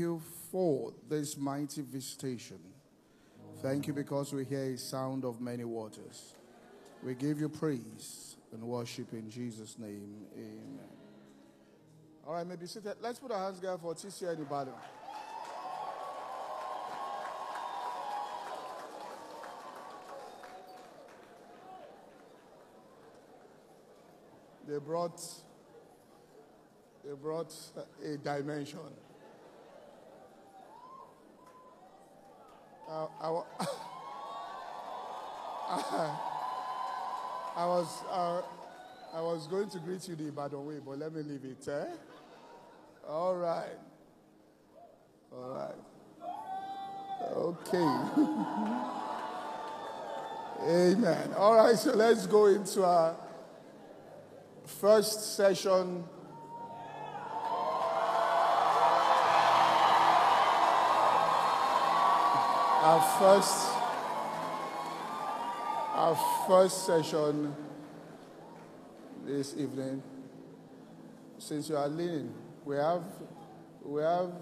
you for this mighty visitation. Thank you because we hear a sound of many waters. We give you praise and worship in Jesus' name. Amen. All right, maybe sit. Let's put our hands together for TCA anybody. They brought they brought a dimension. Uh, I, I, was uh, I was going to greet you the Ibadan way, but let me leave it. Eh? All right. All right. Okay. Amen. All right, so let's go into our first session our first our first session this evening since you are leaning we have we have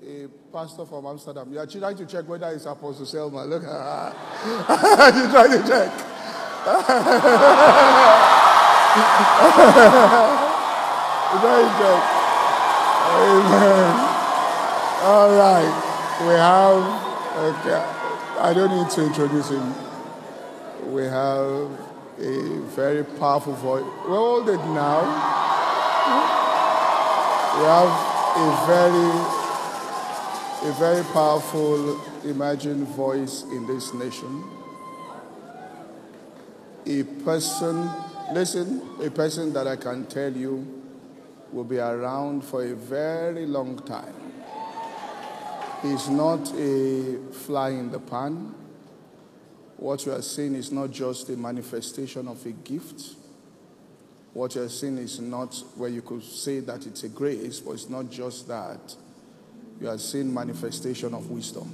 a pastor from amsterdam you are trying to check whether it's apostle selman look at her you're trying to check Very good. Amen. All right. We have, okay, I don't need to introduce him. We have a very powerful voice. We're all dead now. We have a very, a very powerful imagined voice in this nation. A person Listen, a person that I can tell you will be around for a very long time. He's not a fly in the pan. What you are seeing is not just a manifestation of a gift. What you are seeing is not where you could say that it's a grace, but it's not just that. You are seeing manifestation of wisdom.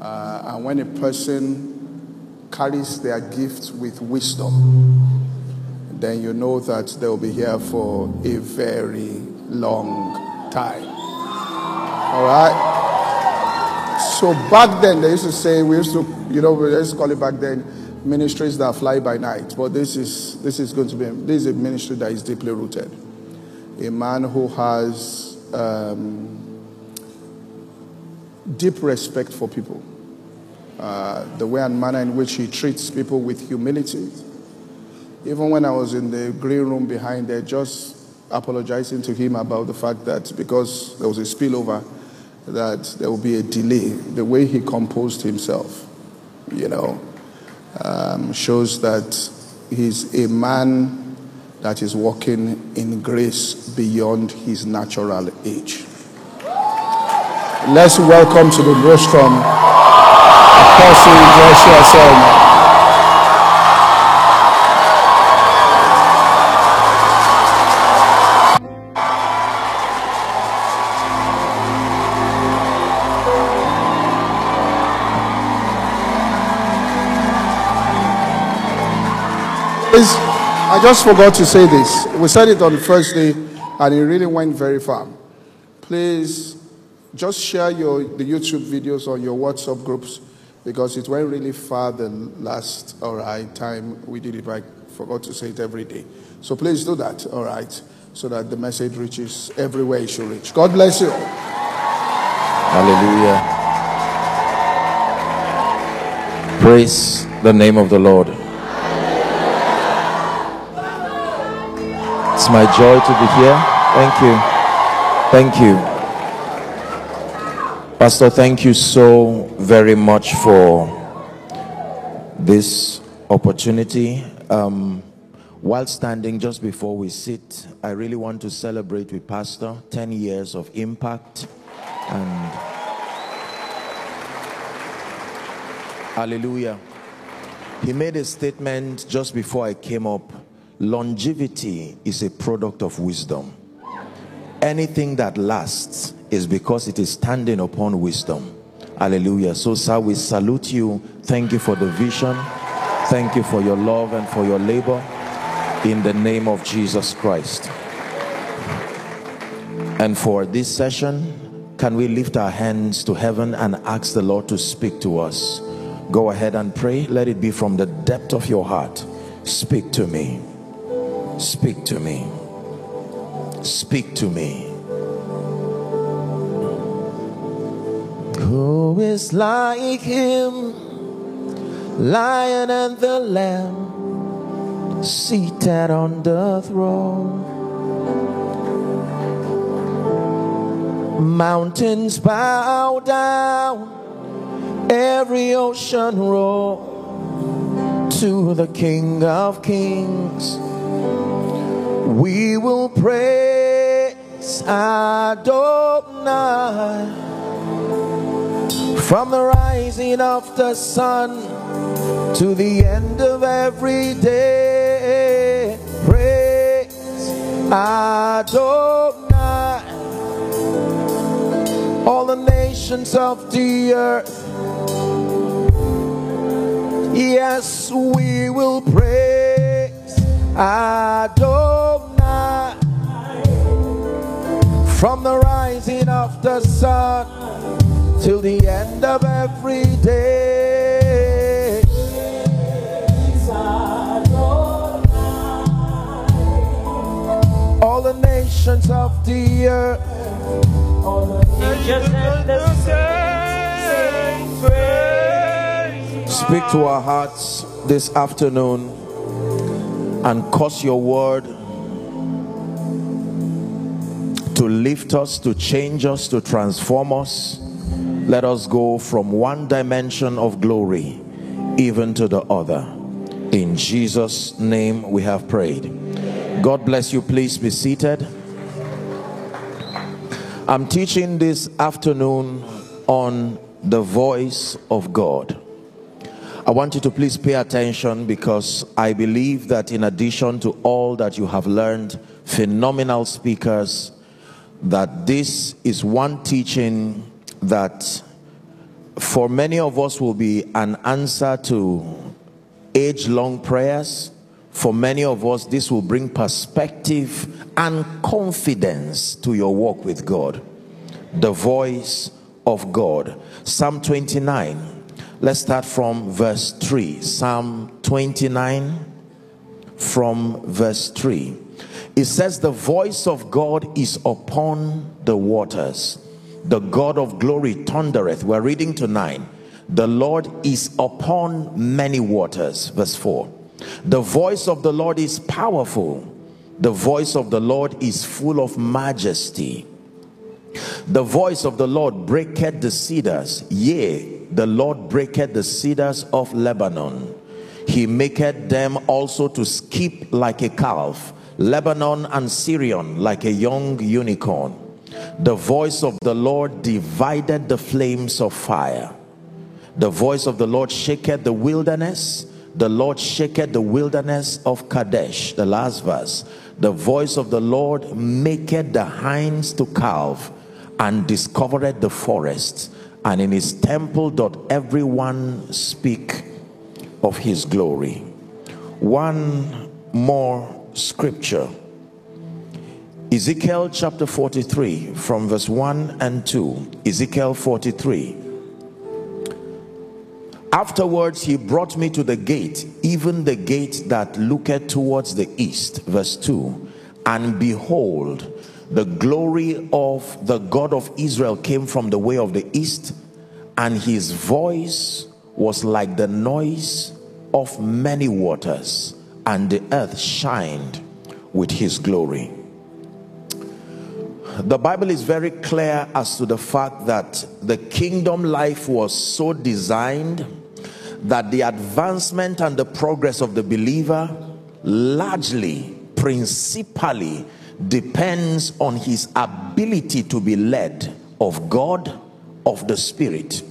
Uh, and when a person carries their gift with wisdom, then you know that they'll be here for a very long time. All right? So back then, they used to say, we used to, you know, we used to call it back then ministries that fly by night. But this is, this is going to be, this is a ministry that is deeply rooted. A man who has um, deep respect for people uh, the way and manner in which he treats people with humility. Even when I was in the green room behind there, just apologizing to him about the fact that because there was a spillover, that there will be a delay. The way he composed himself, you know, um, shows that he's a man that is walking in grace beyond his natural age. Let's welcome to the rostrum Apostle Joshua Selman. I just forgot to say this. We said it on the first day, and it really went very far. Please just share your the YouTube videos on your WhatsApp groups because it went really far the last all right time we did it. I forgot to say it every day. So please do that, all right, so that the message reaches everywhere it should reach. God bless you. Hallelujah. Praise the name of the Lord. It's my joy to be here. Thank you. Thank you. Pastor, thank you so very much for this opportunity. Um, while standing just before we sit, I really want to celebrate with Pastor 10 years of impact and hallelujah. He made a statement just before I came up longevity is a product of wisdom. Anything that lasts is because it is standing upon wisdom. Hallelujah. So, sir, we salute you. Thank you for the vision. Thank you for your love and for your labor in the name of Jesus Christ. And for this session, can we lift our hands to heaven and ask the Lord to speak to us? Go ahead and pray. Let it be from the depth of your heart. Speak to me. Speak to me. Speak to me. Who is like him? Lion and the Lamb seated on the throne. Mountains bow down, every ocean roar to the King of Kings. We will praise Adonai from the rising of the sun to the end of every day. Praise Adonai all the nations of the earth. Yes, we will praise Adonai from the rising of the sun till the end of every day. All the nations of the earth Speak to our hearts this afternoon and cause your word to lift us, to change us, to transform us. Let us go from one dimension of glory even to the other. In Jesus' name we have prayed. God bless you. Please be seated. I'm teaching this afternoon on the voice of God. I want you to please pay attention because I believe that in addition to all that you have learned, phenomenal speakers, that this is one teaching that for many of us will be an answer to age long prayers. For many of us, this will bring perspective and confidence to your walk with God. The voice of God. Psalm 29. Let's start from verse 3. Psalm 29 from verse 3. It says, The voice of God is upon the waters. The God of glory thundereth. We're reading to 9. The Lord is upon many waters. Verse 4. The voice of the Lord is powerful the voice of the Lord is full of majesty. The voice of the Lord breaketh the cedars. Yea, the Lord breaketh the cedars of Lebanon. He maketh them also to skip like a calf. Lebanon and Sirion like a young unicorn. The voice of the Lord divided the flames of fire. The voice of the Lord shaketh the wilderness. The Lord shaketh the wilderness of Kadesh. The last verse the voice of the Lord maketh the hinds to calve and discovereth the forest and in his temple doth everyone speak of his glory one more scripture. Ezekiel chapter 43 from verse 1 and 2 Ezekiel 43 Afterwards, he brought me to the gate, even the gate that looketh towards the east. Verse 2 And behold, the glory of the God of Israel came from the way of the east, and his voice was like the noise of many waters, and the earth shined with his glory. The Bible is very clear as to the fact that the kingdom life was so designed that the advancement and the progress of the believer largely, principally depends on his ability to be led of God, of the Spirit.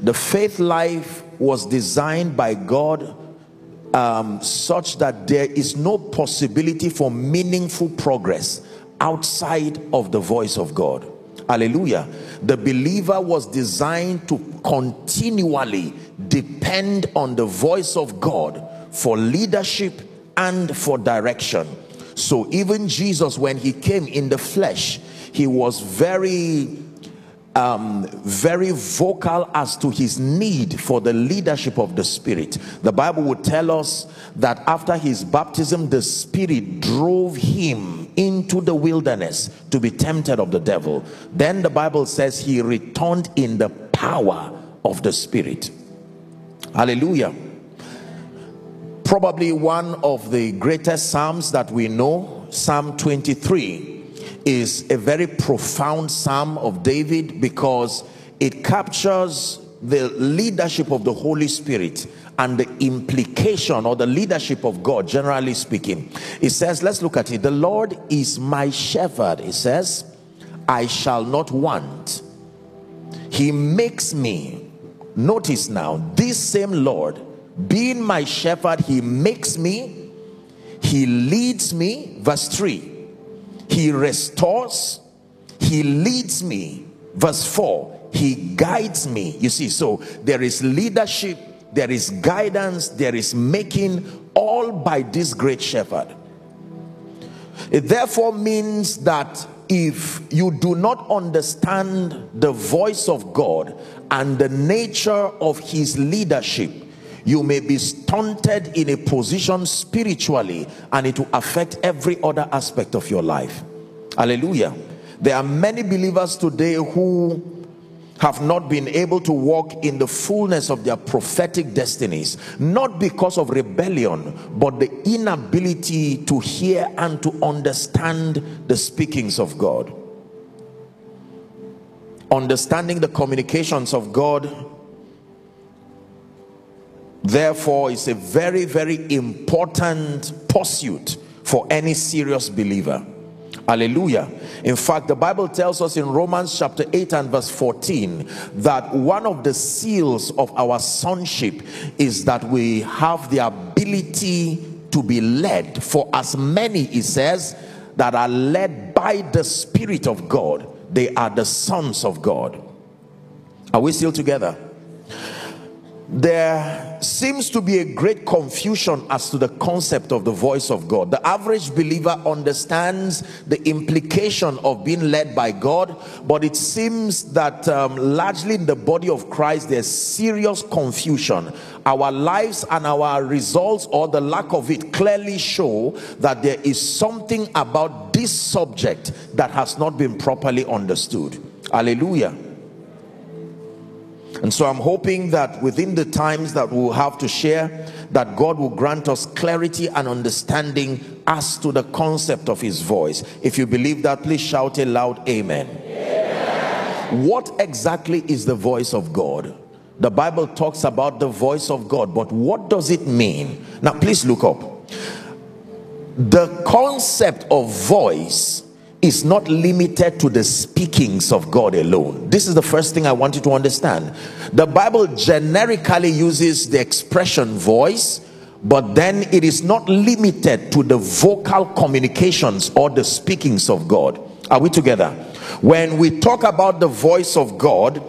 The faith life was designed by God um, such that there is no possibility for meaningful progress outside of the voice of God. Hallelujah. The believer was designed to continually depend on the voice of God for leadership and for direction. So even Jesus, when he came in the flesh, he was very um, very vocal as to his need for the leadership of the Spirit. The Bible would tell us that after his baptism, the Spirit drove him into the wilderness to be tempted of the devil. Then the Bible says he returned in the power of the Spirit. Hallelujah. Probably one of the greatest Psalms that we know, Psalm 23 is a very profound psalm of David because it captures the leadership of the Holy Spirit and the implication or the leadership of God, generally speaking. It says, let's look at it. The Lord is my shepherd. It says, I shall not want. He makes me, notice now, this same Lord, being my shepherd, he makes me, he leads me. Verse 3 he restores he leads me. Verse 4 he guides me. You see so there is leadership there is guidance there is making all by this great shepherd. It therefore means that if you do not understand the voice of God and the nature of his leadership you may be stunted in a position spiritually and it will affect every other aspect of your life. Hallelujah. There are many believers today who have not been able to walk in the fullness of their prophetic destinies not because of rebellion but the inability to hear and to understand the speakings of God. Understanding the communications of God therefore it's a very very important pursuit for any serious believer. Hallelujah. In fact the bible tells us in romans chapter 8 and verse 14 that one of the seals of our sonship is that we have the ability to be led. For as many he says that are led by the spirit of god they are the sons of god. Are we still together there seems to be a great confusion as to the concept of the voice of God. The average believer understands the implication of being led by God, but it seems that um, largely in the body of Christ, there's serious confusion. Our lives and our results, or the lack of it, clearly show that there is something about this subject that has not been properly understood. Hallelujah. And so I'm hoping that within the times that we'll have to share, that God will grant us clarity and understanding as to the concept of his voice. If you believe that, please shout a loud amen. amen. What exactly is the voice of God? The Bible talks about the voice of God, but what does it mean? Now, please look up. The concept of voice is not limited to the speakings of God alone. This is the first thing I want you to understand. The Bible generically uses the expression voice, but then it is not limited to the vocal communications or the speakings of God. Are we together? When we talk about the voice of God,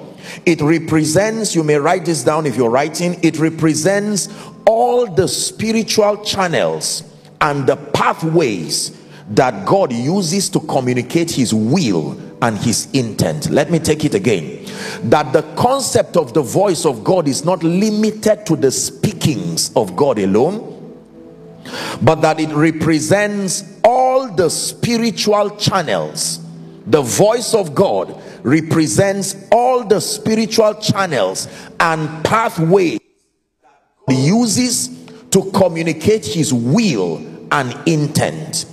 it represents, you may write this down if you're writing, it represents all the spiritual channels and the pathways that God uses to communicate his will and his intent. Let me take it again. That the concept of the voice of God is not limited to the speakings of God alone, but that it represents all the spiritual channels. The voice of God represents all the spiritual channels and pathways he uses to communicate his will and intent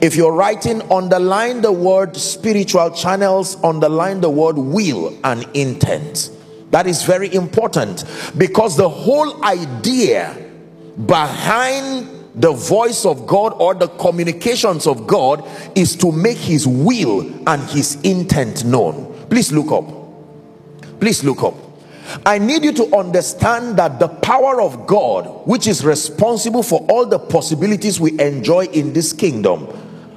if you're writing, underline the word spiritual channels, underline the word will and intent. That is very important because the whole idea behind the voice of God or the communications of God is to make his will and his intent known. Please look up. Please look up. I need you to understand that the power of God, which is responsible for all the possibilities we enjoy in this kingdom,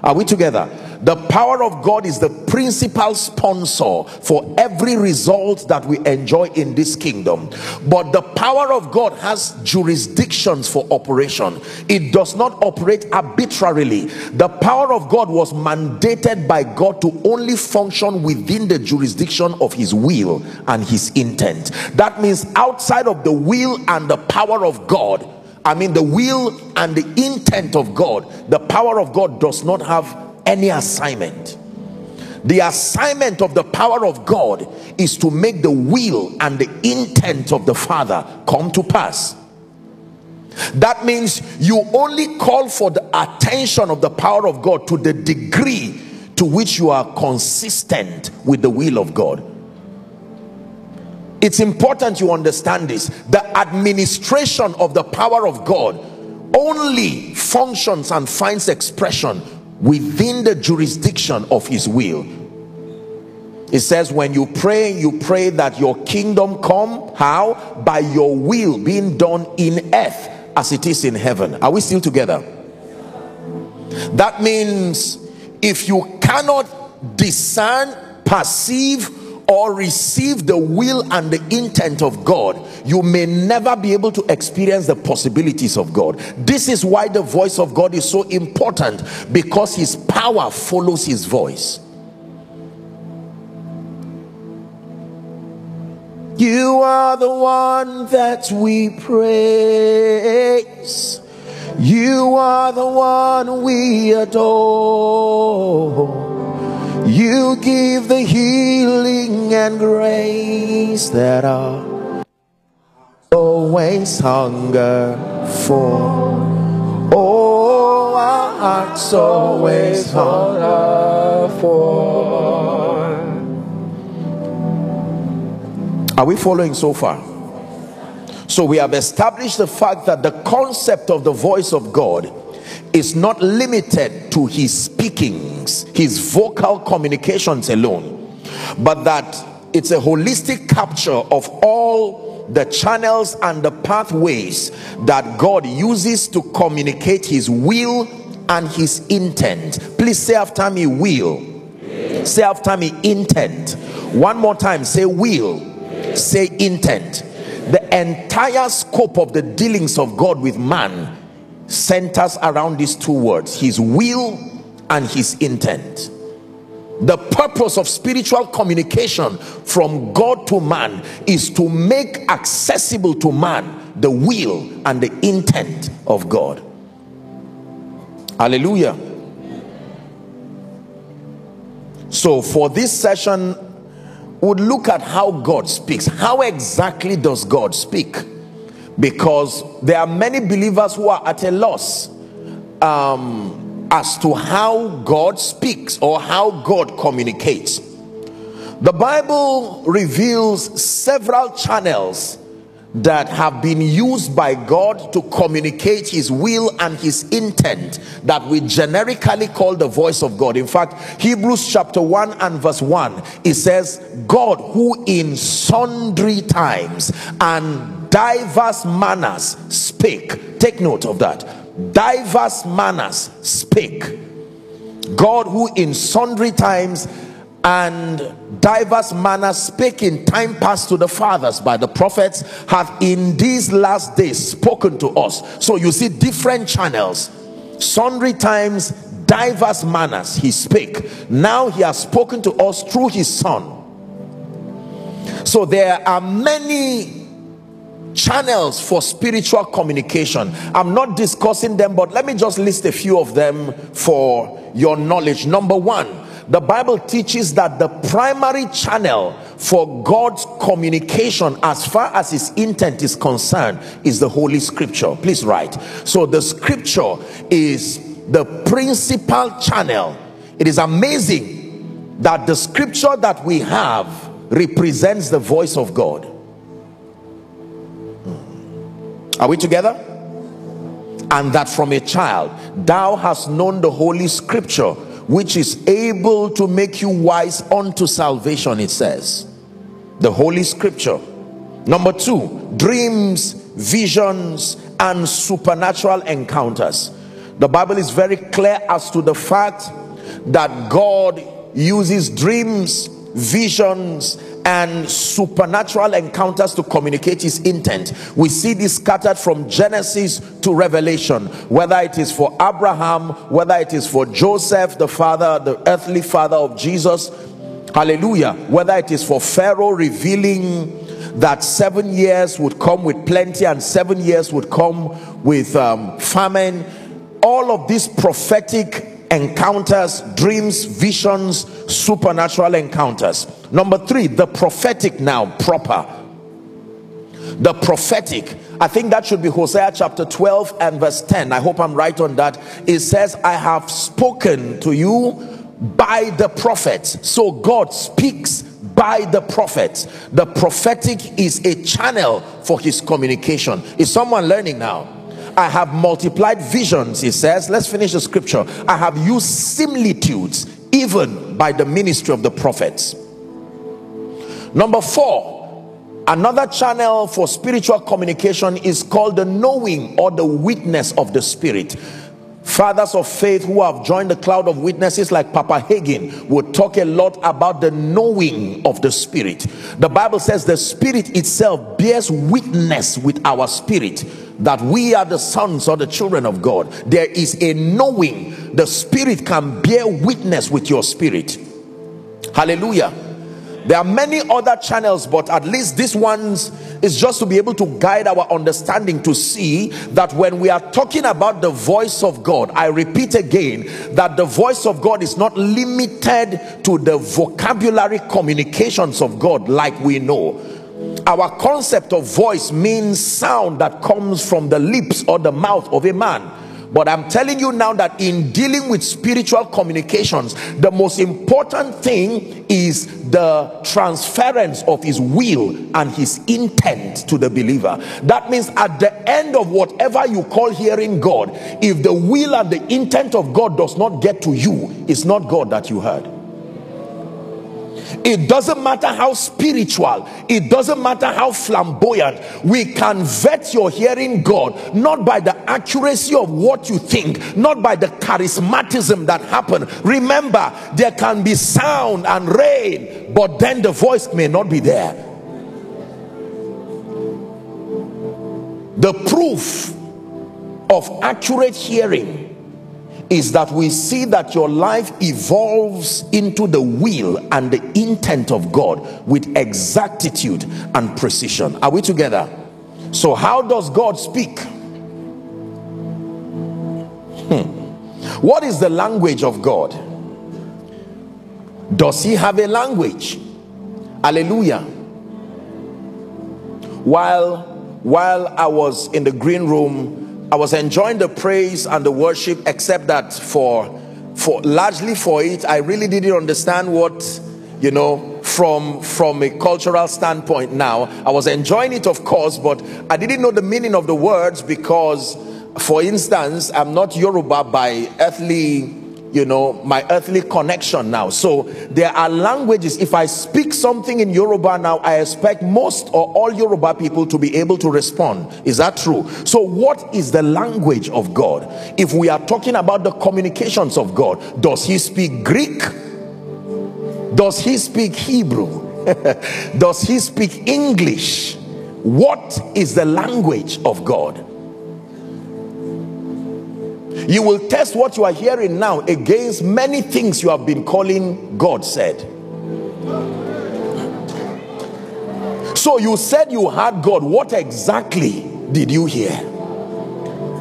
are we together? The power of God is the principal sponsor for every result that we enjoy in this kingdom. But the power of God has jurisdictions for operation, it does not operate arbitrarily. The power of God was mandated by God to only function within the jurisdiction of His will and His intent. That means outside of the will and the power of God. I mean, the will and the intent of God, the power of God does not have any assignment the assignment of the power of God is to make the will and the intent of the Father come to pass. That means you only call for the attention of the power of God to the degree to which you are consistent with the will of God. It's important you understand this. The administration of the power of God only functions and finds expression within the jurisdiction of his will. It says when you pray you pray that your kingdom come. How? By your will being done in earth as it is in heaven. Are we still together? That means if you cannot discern perceive or receive the will and the intent of God, you may never be able to experience the possibilities of God. This is why the voice of God is so important because his power follows his voice. You are the one that we praise. You are the one we adore. You give the healing and grace that our always hunger for. Oh, our hearts always hunger for. Are we following so far? So we have established the fact that the concept of the voice of God is not limited to his speakings, his vocal communications alone, but that it's a holistic capture of all the channels and the pathways that God uses to communicate his will and his intent. Please say after me, will. Say after me, intent. One more time, say will. Say intent. The entire scope of the dealings of God with man centers around these two words his will and his intent. The purpose of spiritual communication from God to man is to make accessible to man the will and the intent of God. Hallelujah. So for this session we'll look at how God speaks. How exactly does God speak? Because there are many believers who are at a loss. Um, as to how God speaks or how God communicates. The Bible reveals several channels that have been used by God to communicate his will and his intent that we generically call the voice of God. In fact, Hebrews chapter 1 and verse 1, it says, God who in sundry times and diverse manners spake take note of that diverse manners spake god who in sundry times and diverse manners spake in time past to the fathers by the prophets have in these last days spoken to us. So you see different channels. Sundry times diverse manners he spake now he has spoken to us through his son. So there are many channels for spiritual communication. I'm not discussing them but let me just list a few of them for your knowledge. Number one the bible teaches that the primary channel for god's communication as far as his intent is concerned is the holy scripture. Please write. So the scripture is the principal channel. It is amazing that the scripture that we have represents the voice of god are we together? And that from a child thou hast known the holy scripture, which is able to make you wise unto salvation, it says. The holy scripture. Number two, dreams, visions, and supernatural encounters. The Bible is very clear as to the fact that God uses dreams, visions, and supernatural encounters to communicate his intent. We see this scattered from Genesis to Revelation, whether it is for Abraham, whether it is for Joseph, the father, the earthly father of Jesus. Hallelujah. Whether it is for Pharaoh revealing that seven years would come with plenty and seven years would come with um, famine. All of these prophetic encounters, dreams, visions, supernatural encounters. Number three, the prophetic now, proper. The prophetic. I think that should be Hosea chapter 12 and verse 10. I hope I'm right on that. It says, I have spoken to you by the prophets. So God speaks by the prophets. The prophetic is a channel for his communication. Is someone learning now? I have multiplied visions, he says. Let's finish the scripture. I have used similitudes even by the ministry of the prophets. Number four, another channel for spiritual communication is called the knowing or the witness of the spirit fathers of faith who have joined the cloud of witnesses like papa hagin would talk a lot about the knowing of the spirit the bible says the spirit itself bears witness with our spirit that we are the sons or the children of God. There is a knowing. The spirit can bear witness with your spirit. Hallelujah. There are many other channels, but at least this one's is just to be able to guide our understanding to see that when we are talking about the voice of God, I repeat again that the voice of God is not limited to the vocabulary communications of God like we know our concept of voice means sound that comes from the lips or the mouth of a man. But i'm telling you now that in dealing with spiritual communications the most important thing is the transference of his will and his intent to the believer. That means at the end of whatever you call hearing god if the will and the intent of god does not get to you it's not god that you heard it doesn't matter how spiritual, it doesn't matter how flamboyant. We can vet your hearing God not by the accuracy of what you think, not by the charismatism that happened. Remember, there can be sound and rain, but then the voice may not be there. The proof of accurate hearing is that we see that your life evolves into the will and the intent of God with exactitude and precision. Are we together? So, how does God speak? Hmm. What is the language of God? Does he have a language? Hallelujah. While while I was in the green room I was enjoying the praise and the worship, except that for for largely for it, I really didn't understand what you know from from a cultural standpoint now. I was enjoying it of course but i didn't know the meaning of the words because for instance i'm not yoruba by earthly you know my earthly connection now. So there are languages. If i speak something in yoruba now i expect most or all yoruba people to be able to respond. Is that true? So what is the language of god? If we are talking about the communications of god does he speak greek? Does he speak hebrew? Does he speak english? What is the language of god you will test what you are hearing now against many things you have been calling God said. So you said you had God. What exactly did you hear?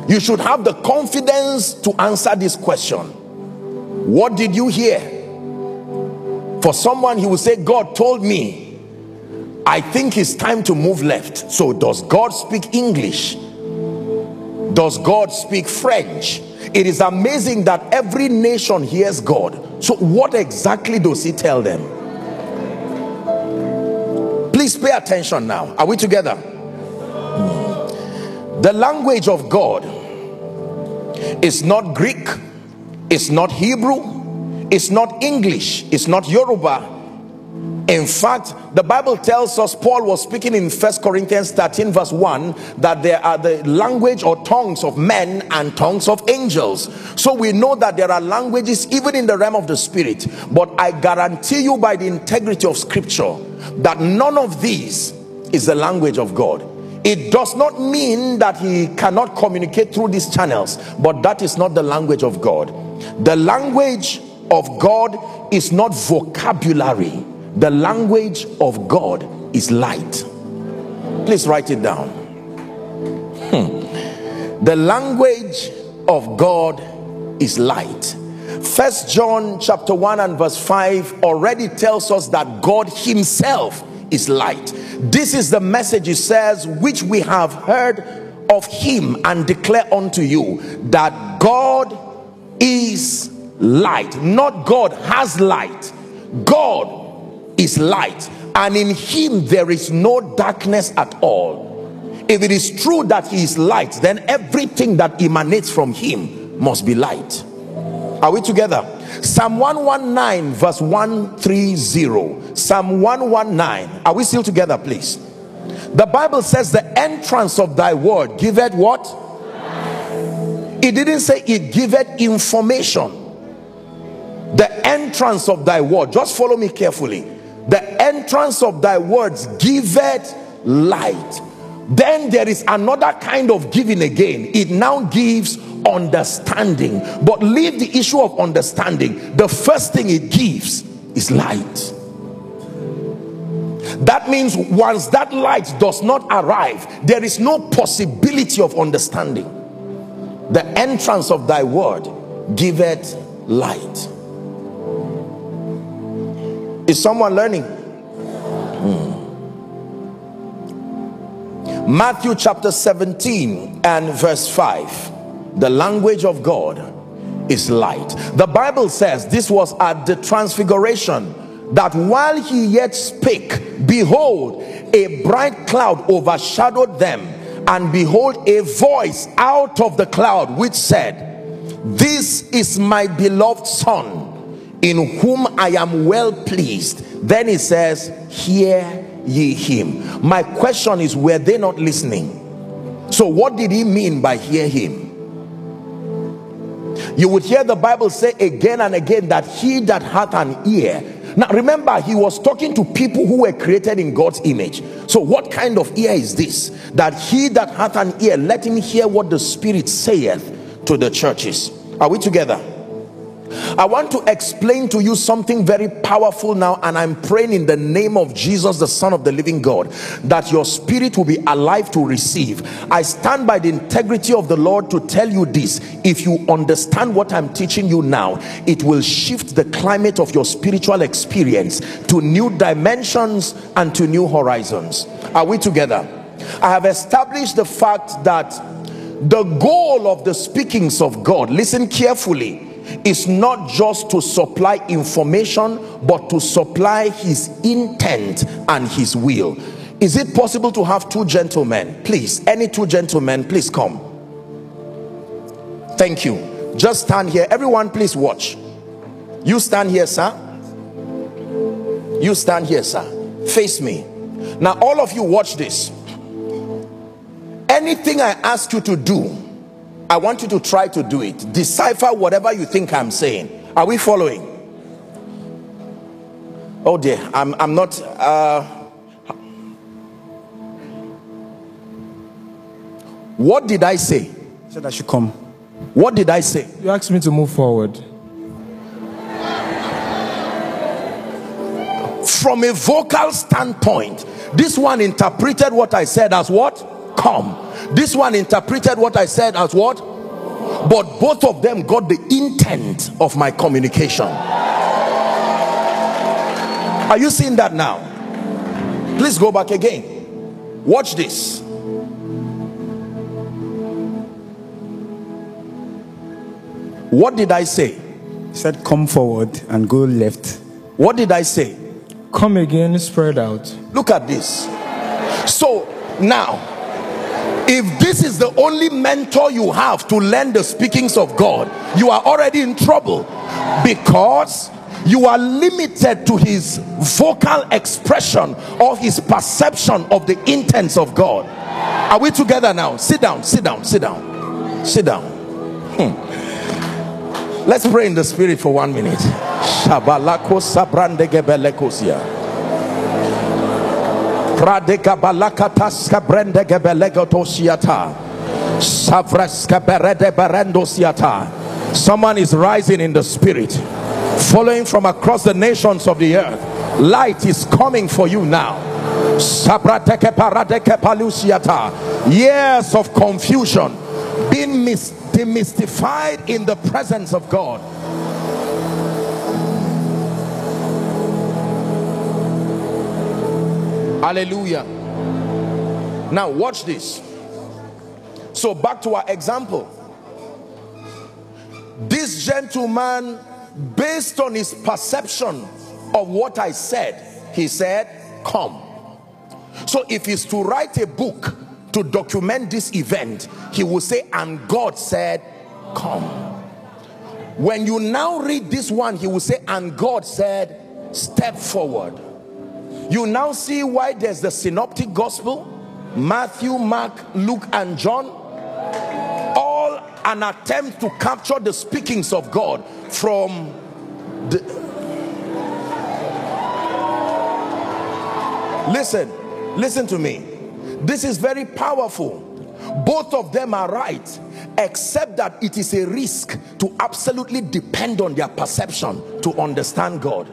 You should have the confidence to answer this question. What did you hear? For someone, he will say, God told me, I think it's time to move left. So, does God speak English? Does God speak French? It is amazing that every nation hears God. So, what exactly does He tell them? Please pay attention now. Are we together? The language of God is not Greek, it's not Hebrew, it's not English, it's not Yoruba, In fact, the Bible tells us, Paul was speaking in First Corinthians 13, verse 1, that there are the language or tongues of men and tongues of angels. So we know that there are languages even in the realm of the spirit. But I guarantee you, by the integrity of scripture, that none of these is the language of God. It does not mean that he cannot communicate through these channels, but that is not the language of God. The language of God is not vocabulary the language of God is light. Please write it down. Hmm. The language of God is light. First John chapter 1 and verse 5 already tells us that God himself is light. This is the message he says which we have heard of him and declare unto you that God is light. Not God has light. God is light and in him there is no darkness at all. If it is true that he is light then everything that emanates from him must be light. Are we together? Psalm 119 verse 130 psalm 119 are we still together please? The bible says the entrance of thy word giveth what? It didn't say it giveth information. The entrance of thy word. Just follow me carefully the entrance of thy words giveth light. Then there is another kind of giving again. It now gives understanding. But leave the issue of understanding. The first thing it gives is light. That means once that light does not arrive there is no possibility of understanding. The entrance of thy word giveth light is someone learning? Hmm. Matthew chapter 17 and verse 5. The language of God is light. The Bible says this was at the transfiguration that while he yet spake, behold, a bright cloud overshadowed them, and behold, a voice out of the cloud which said, This is my beloved Son in whom I am well pleased. Then he says, Hear ye him. My question is, were they not listening? So, what did he mean by hear him? You would hear the Bible say again and again that he that hath an ear. Now, remember, he was talking to people who were created in God's image. So, what kind of ear is this? That he that hath an ear, let him hear what the Spirit saith to the churches. Are we together? I want to explain to you something very powerful now and I'm praying in the name of Jesus the son of the living God that your spirit will be alive to receive. I stand by the integrity of the Lord to tell you this. If you understand what I'm teaching you now it will shift the climate of your spiritual experience to new dimensions and to new horizons. Are we together? I have established the fact that the goal of the speakings of God listen carefully is not just to supply information but to supply his intent and his will. Is it possible to have two gentlemen? Please any two gentlemen please come. Thank you. Just stand here. Everyone please watch. You stand here sir. You stand here sir. Face me. Now all of you watch this. Anything i ask you to do I want you to try to do it. Decipher whatever you think I'm saying. Are we following? Oh dear, I'm, I'm not. Uh, what did I say? I said I should come. What did I say? You asked me to move forward. From a vocal standpoint, this one interpreted what I said as what? Come this one interpreted what I said as what? But both of them got the intent of my communication. Are you seeing that now? Please go back again. Watch this. What did I say? He said, Come forward and go left. What did I say? Come again, spread out. Look at this. So now, if this is the only mentor you have to learn the speakings of God you are already in trouble because you are limited to his vocal expression or his perception of the intents of God. Are we together now? Sit down, sit down, sit down, sit down. Hmm. Let's pray in the spirit for one minute. Shabalako sabrande gebelekosia. Pradeka balakatas kabrende gebelegotosiata. Savreska berede. Someone is rising in the spirit, following from across the nations of the earth. Light is coming for you now. Years of confusion being demystified in the presence of God. Hallelujah. Now, watch this. So, back to our example. This gentleman, based on his perception of what I said, he said, Come. So, if he's to write a book to document this event, he will say, And God said, Come. When you now read this one, he will say, And God said, Step forward. You now see why there's the synoptic gospel Matthew, Mark, Luke, and John. All an attempt to capture the speakings of God from the. Listen, listen to me. This is very powerful. Both of them are right, except that it is a risk to absolutely depend on their perception to understand God.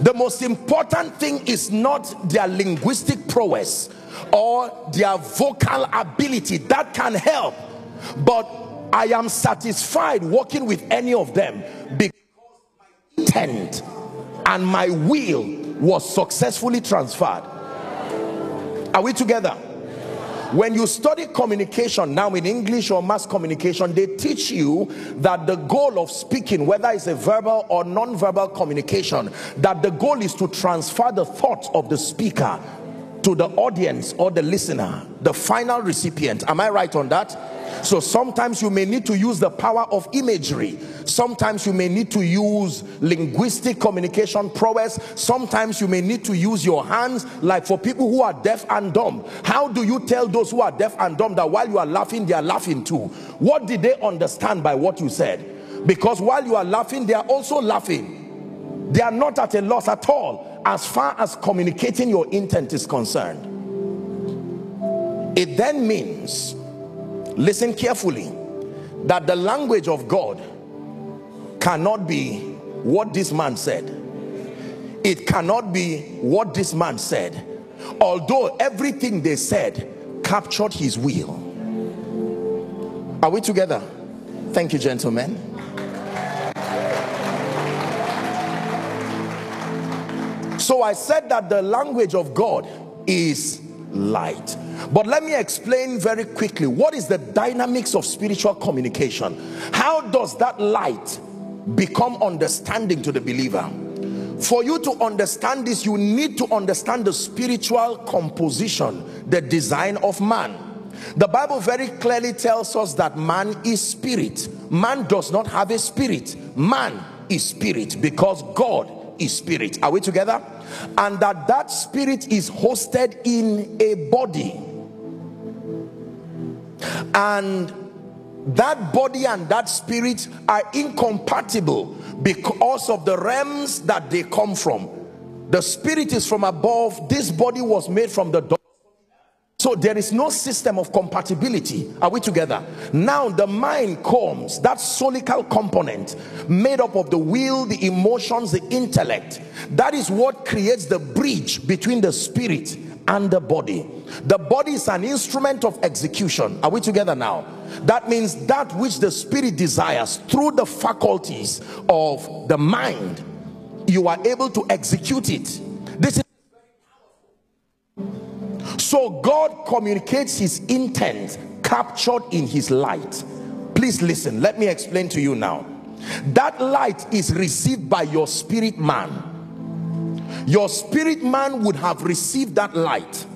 The most important thing is not their linguistic prowess or their vocal ability. That can help. But I am satisfied working with any of them because my intent and my will was successfully transferred. Are we together? When you study communication now in English or mass communication, they teach you that the goal of speaking, whether it's a verbal or non-verbal communication, that the goal is to transfer the thoughts of the speaker to the audience or the listener, the final recipient. Am I right on that? So sometimes you may need to use the power of imagery. Sometimes you may need to use linguistic communication prowess. Sometimes you may need to use your hands, like for people who are deaf and dumb. How do you tell those who are deaf and dumb that while you are laughing, they are laughing too? What did they understand by what you said? Because while you are laughing, they are also laughing. They are not at a loss at all as far as communicating your intent is concerned. It then means listen carefully that the language of God cannot be what this man said. It cannot be what this man said. Although everything they said captured his will. Are we together? Thank you gentlemen so I said that the language of God is light. But let me explain very quickly what is the dynamics of spiritual communication? How does that light become understanding to the believer? For you to understand this you need to understand the spiritual composition the design of man. The bible very clearly tells us that man is spirit. Man does not have a spirit. Man is spirit because god is spirit. Are we together? And that that spirit is hosted in a body. And that body and that spirit are incompatible because of the realms that they come from. The spirit is from above. This body was made from the so there is no system of compatibility. Are we together? Now the mind comes that soulical component made up of the will the emotions the intellect that is what creates the bridge between the spirit and the body. The body is an instrument of execution. Are we together now? That means that which the spirit desires through the faculties of the mind you are able to execute it. This is so God communicates his intent captured in his light. Please listen, let me explain to you now. That light is received by your spirit man. Your spirit man would have received that light.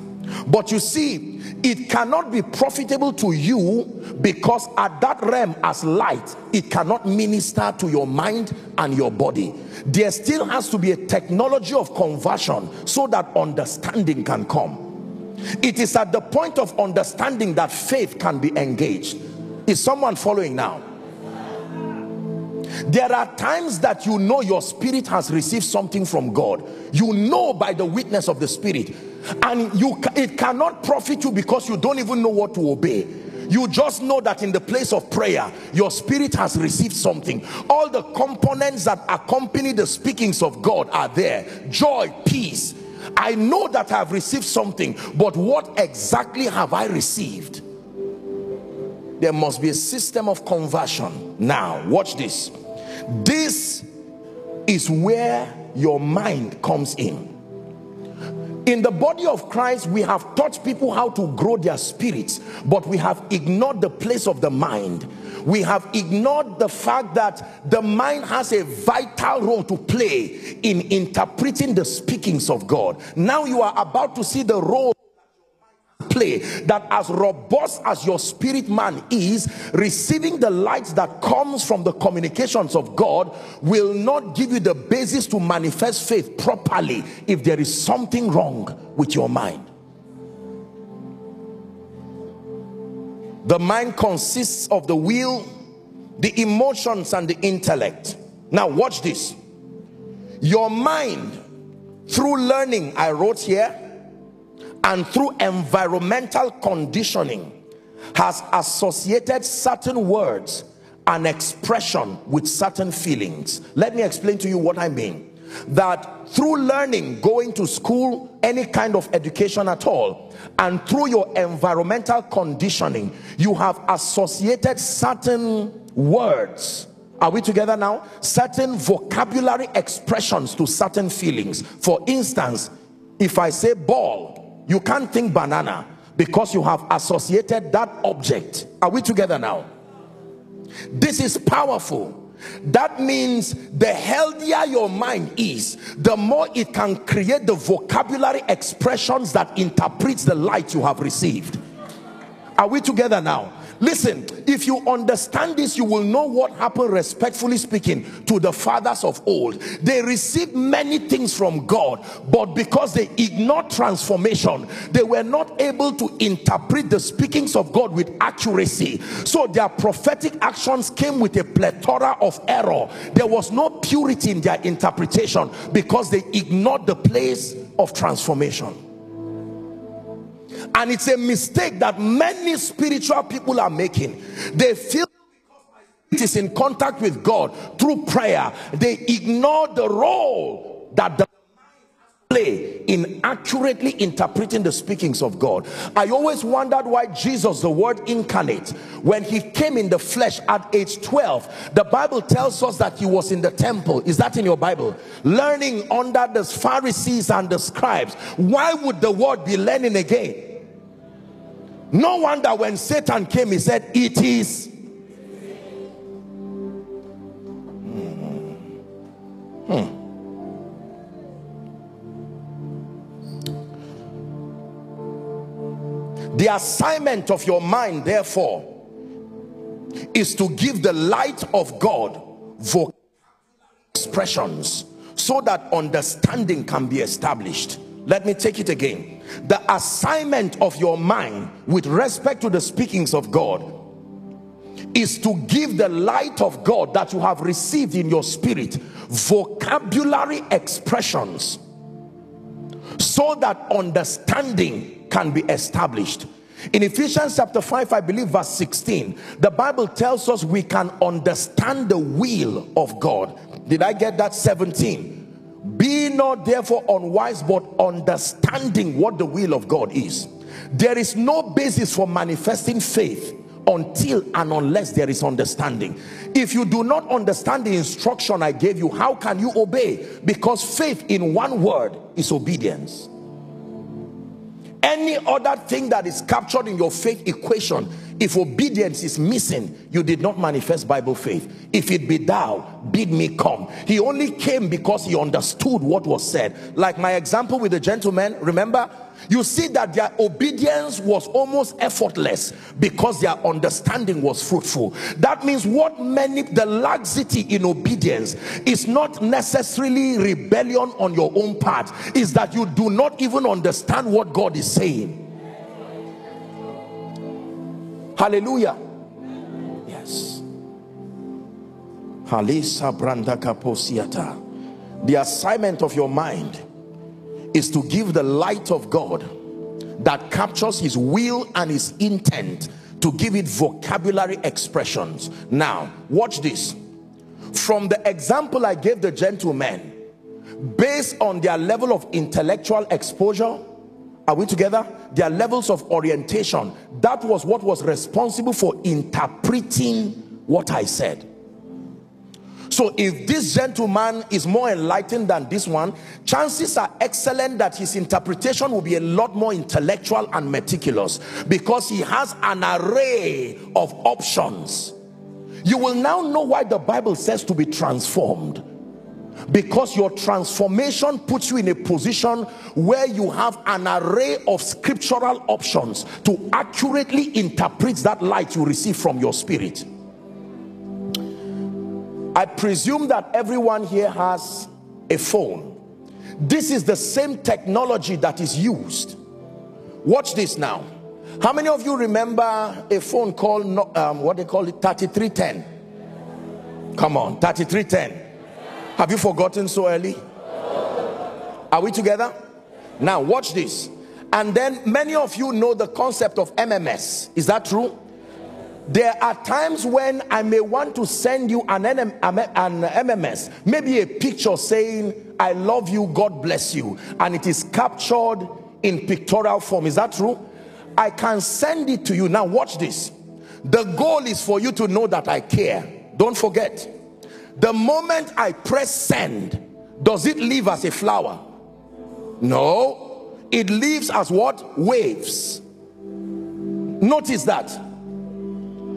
But you see, it cannot be profitable to you because at that realm as light it cannot minister to your mind and your body there still has to be a technology of conversion so that understanding can come it is at the point of understanding that faith can be engaged. Is someone following now? There are times that you know your spirit has received something from God. You know by the witness of the spirit. And you it cannot profit you because you don't even know what to obey. You just know that in the place of prayer your spirit has received something. All the components that accompany the speakings of God are there. Joy peace I know that I have received something but what exactly have I received? There must be a system of conversion. Now watch this. This is where your mind comes in. In the body of Christ we have taught people how to grow their spirits but we have ignored the place of the mind we have ignored the fact that the mind has a vital role to play in interpreting the speakings of God. Now you are about to see the role play that as robust as your spirit man is receiving the light that comes from the communications of God will not give you the basis to manifest faith properly if there is something wrong with your mind the mind consists of the will the emotions and the intellect. Now watch this. Your mind through learning I wrote here and through environmental conditioning has associated certain words and expression with certain feelings. Let me explain to you what i mean. That through learning going to school any kind of education at all and through your environmental conditioning you have associated certain words. Are we together now? Certain vocabulary expressions to certain feelings. For instance if i say ball you can't think banana because you have associated that object. Are we together now? This is powerful that means the healthier your mind is the more it can create the vocabulary expressions that interprets the light you have received. Are we together now listen if you understand this you will know what happened respectfully speaking to the fathers of old. They received many things from god but because they ignored transformation they were not able to interpret the speakings of god with accuracy. So their prophetic actions came with a plethora of error. There was no purity in their interpretation because they ignored the place of transformation and it's a mistake that many spiritual people are making they feel it is in contact with God through prayer they ignore the role that the play in accurately interpreting the speakings of God. I always wondered why Jesus, the word incarnate, when he came in the flesh at age 12, the Bible tells us that he was in the temple. Is that in your Bible? Learning under the Pharisees and the scribes. Why would the word be learning again? No wonder when Satan came, he said, It is. Hmm. Hmm. The assignment of your mind, therefore, is to give the light of God vocal expressions so that understanding can be established. Let me take it again. The assignment of your mind with respect to the speakings of God is to give the light of God that you have received in your spirit vocabulary expressions so that understanding can be established. In Ephesians chapter 5 I believe verse 16 the Bible tells us we can understand the will of God. Did I get that? 17 be not therefore unwise but understanding what the will of God is. There is no basis for manifesting faith until and unless there is understanding. If you do not understand the instruction I gave you how can you obey? Because faith in one word is obedience. Any other thing that is captured in your faith equation If obedience is missing, you did not manifest Bible faith. If it be thou, bid me come. He only came because he understood what was said. Like my example with the gentleman, remember? You see that their obedience was almost effortless because their understanding was fruitful. That means what many, the laxity in obedience is not necessarily rebellion on your own part, is that you do not even understand what God is saying. Hallelujah. Yes. Halisa branda kaposiata. The assignment of your mind is to give the light of God that captures his will and his intent to give it vocabulary expressions. Now, watch this. From the example I gave the gentleman, based on their level of intellectual exposure, are we together? Their levels of orientation. That was what was responsible for interpreting what I said. So if this gentleman is more enlightened than this one, chances are excellent that his interpretation will be a lot more intellectual and meticulous because he has an array of options. You will now know why the Bible says to be transformed because your transformation puts you in a position where you have an array of scriptural options to accurately interpret that light you receive from your spirit. I presume that everyone here has a phone. This is the same technology that is used. Watch this now. How many of you remember a phone called um, what they call it? 3310 come on 3310 have you forgotten so early? Are we together? Now watch this. And then many of you know the concept of MMS. Is that true? There are times when I may want to send you an, an MMS, maybe a picture saying, I love you, God bless you. And it is captured in pictorial form. Is that true? I can send it to you. Now watch this. The goal is for you to know that I care. Don't forget the moment I press send does it leave as a flower? No. It leaves as what? Waves. Notice that.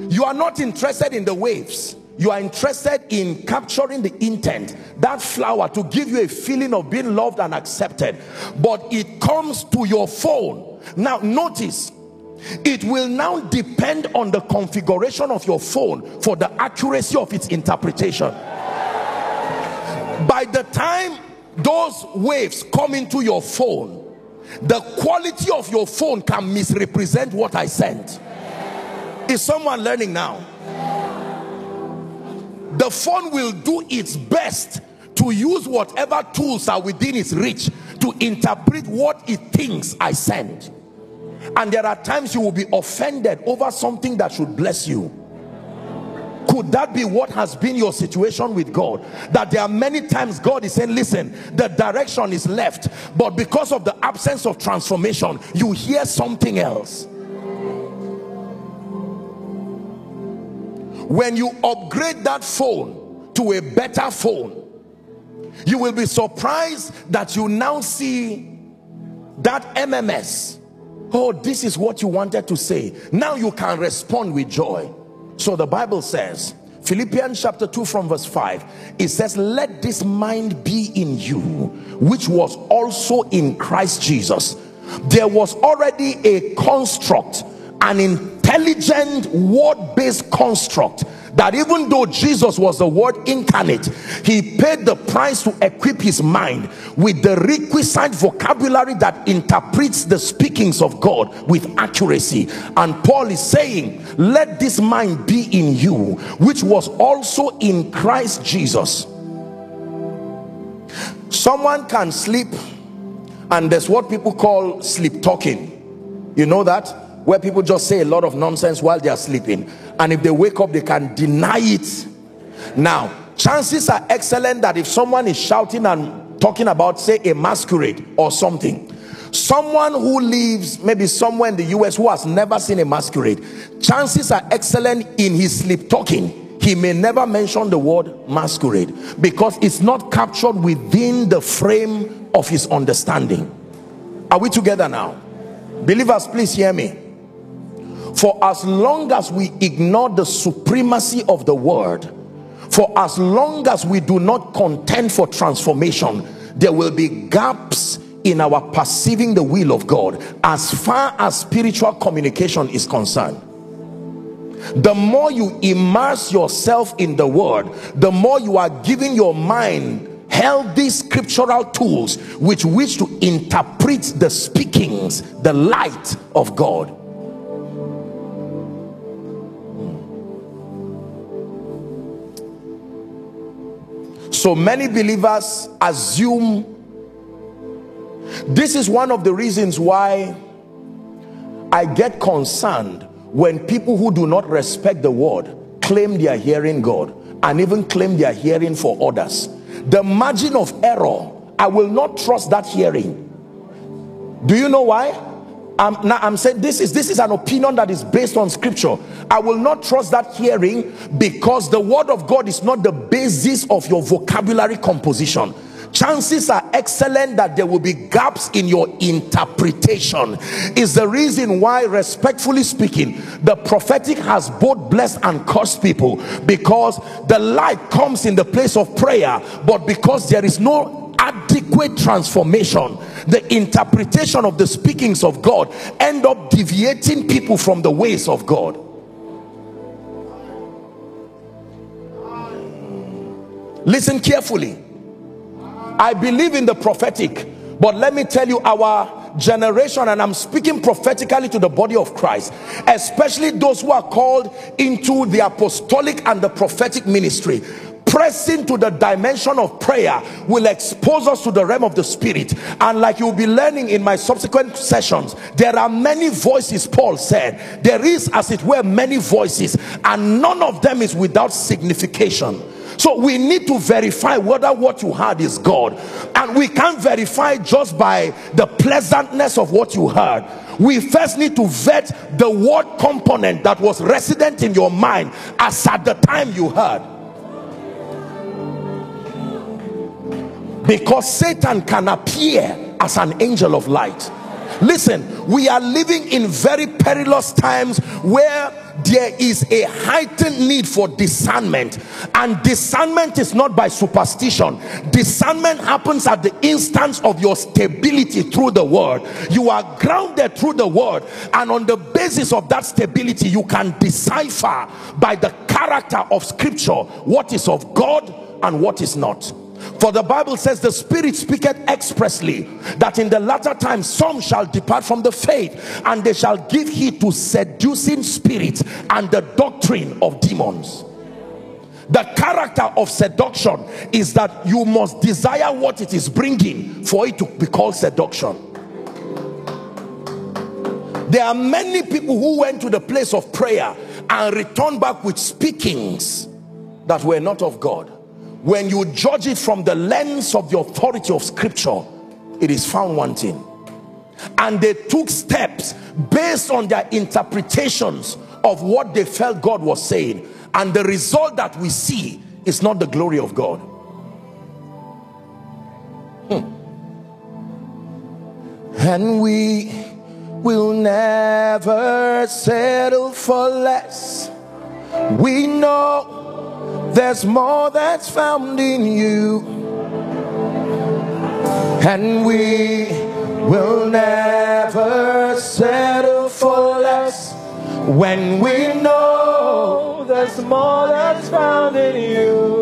You are not interested in the waves. You are interested in capturing the intent that flower to give you a feeling of being loved and accepted. But it comes to your phone. Now notice it will now depend on the configuration of your phone for the accuracy of its interpretation. By the time those waves come into your phone the quality of your phone can misrepresent what I sent. Is someone learning now? The phone will do its best to use whatever tools are within its reach to interpret what it thinks I send and there are times you will be offended over something that should bless you. Could that be what has been your situation with God? That there are many times God is saying listen the direction is left but because of the absence of transformation you hear something else. When you upgrade that phone to a better phone you will be surprised that you now see that MMS oh this is what you wanted to say. Now you can respond with joy. So the bible says philippians chapter 2 from verse 5 it says let this mind be in you which was also in christ jesus. There was already a construct an intelligent word-based construct that even though Jesus was the word incarnate he paid the price to equip his mind with the requisite vocabulary that interprets the speakings of God with accuracy. And Paul is saying let this mind be in you which was also in Christ Jesus. Someone can sleep and there's what people call sleep talking. You know that where people just say a lot of nonsense while they are sleeping. And if they wake up they can deny it. Now chances are excellent that if someone is shouting and talking about say a masquerade or something someone who lives maybe somewhere in the US who has never seen a masquerade chances are excellent in his sleep talking he may never mention the word masquerade because it's not captured within the frame of his understanding. Are we together now? Believers please hear me For as long as we ignore the supremacy of the word, for as long as we do not contend for transformation, there will be gaps in our perceiving the will of God as far as spiritual communication is concerned. The more you immerse yourself in the word the more you are giving your mind healthy scriptural tools with which to interpret the speakings the light of God so many believers assume this is one of the reasons why I get concerned when people who do not respect the word claim they are hearing God and even claim they are hearing for others. The margin of error, I will not trust that hearing. Do you know why? I'm, now I'm saying this is this is an opinion that is based on scripture. I will not trust that hearing because the word of God is not the basis of your vocabulary composition. Chances are excellent that there will be gaps in your interpretation. Is the reason why respectfully speaking the prophetic has both blessed and cursed people. Because the light comes in the place of prayer but because there is no adequate transformation the interpretation of the speakings of God end up deviating people from the ways of God. Listen carefully. I believe in the prophetic but let me tell you our generation and I'm speaking prophetically to the body of Christ especially those who are called into the apostolic and the prophetic ministry pressing to the dimension of prayer will expose us to the realm of the spirit and like you'll be learning in my subsequent sessions there are many voices Paul said there is as it were many voices and none of them is without signification so we need to verify whether what you heard is God. And we can't verify just by the pleasantness of what you heard. We first need to vet the word component that was resident in your mind as at the time you heard. Because Satan can appear as an angel of light. Listen, we are living in very perilous times where there is a heightened need for discernment. And discernment is not by superstition. Discernment happens at the instance of your stability through the word. You are grounded through the word. And on the basis of that stability you can decipher by the character of scripture what is of God and what is not for the Bible says the Spirit speaketh expressly that in the latter time some shall depart from the faith and they shall give heed to seducing spirits and the doctrine of demons. The character of seduction is that you must desire what it is bringing for it to be called seduction. There are many people who went to the place of prayer and returned back with speakings that were not of God when you judge it from the lens of the authority of scripture it is found wanting. And they took steps based on their interpretations of what they felt God was saying. And the result that we see is not the glory of God. Hmm. and we will never settle for less. We know there's more that's found in you. And we will never settle for less when we know there's more that's found in you.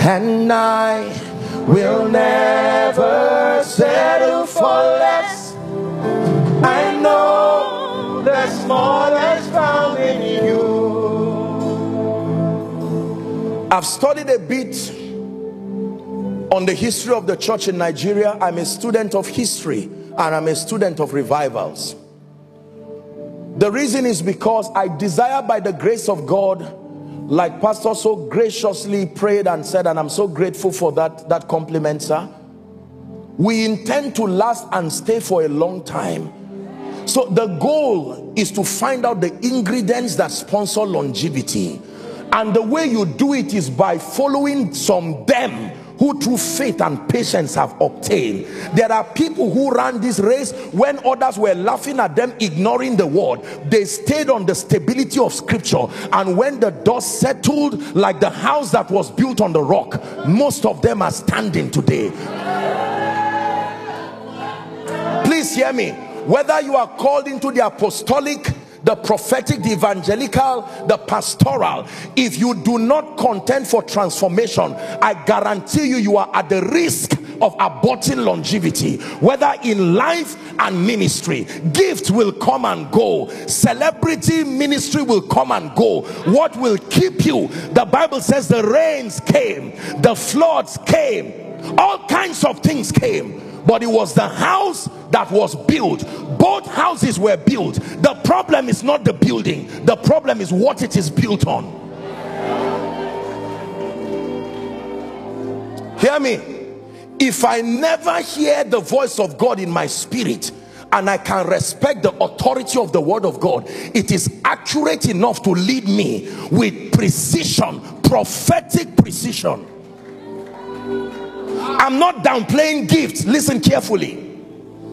And I will never settle for less. I know there's more that's found in you. I've studied a bit on the history of the church in Nigeria. I'm a student of history and I'm a student of revivals. The reason is because I desire by the grace of God, like Pastor so graciously prayed and said, and I'm so grateful for that, that compliment, sir. We intend to last and stay for a long time. So the goal is to find out the ingredients that sponsor longevity and the way you do it is by following some them who through faith and patience have obtained. There are people who ran this race when others were laughing at them, ignoring the word. They stayed on the stability of scripture. And when the dust settled like the house that was built on the rock, most of them are standing today. Please hear me. Whether you are called into the apostolic, the prophetic, the evangelical, the pastoral, if you do not contend for transformation, I guarantee you, you are at the risk of aborting longevity, whether in life and ministry. Gift will come and go, celebrity ministry will come and go. What will keep you? The Bible says the rains came, the floods came, all kinds of things came but it was the house that was built. Both houses were built. The problem is not the building. The problem is what it is built on. Hear me. If i never hear the voice of god in my spirit and I can respect the authority of the word of God, it is accurate enough to lead me with precision, prophetic precision. I'm not downplaying gifts. Listen carefully.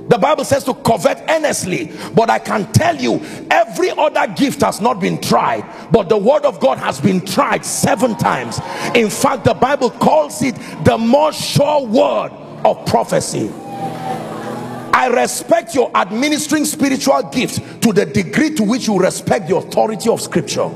The Bible says to covet earnestly, but I can tell you every other gift has not been tried, but the word of God has been tried seven times. In fact, the Bible calls it the most sure word of prophecy. I respect your administering spiritual gift to the degree to which you respect the authority of scripture.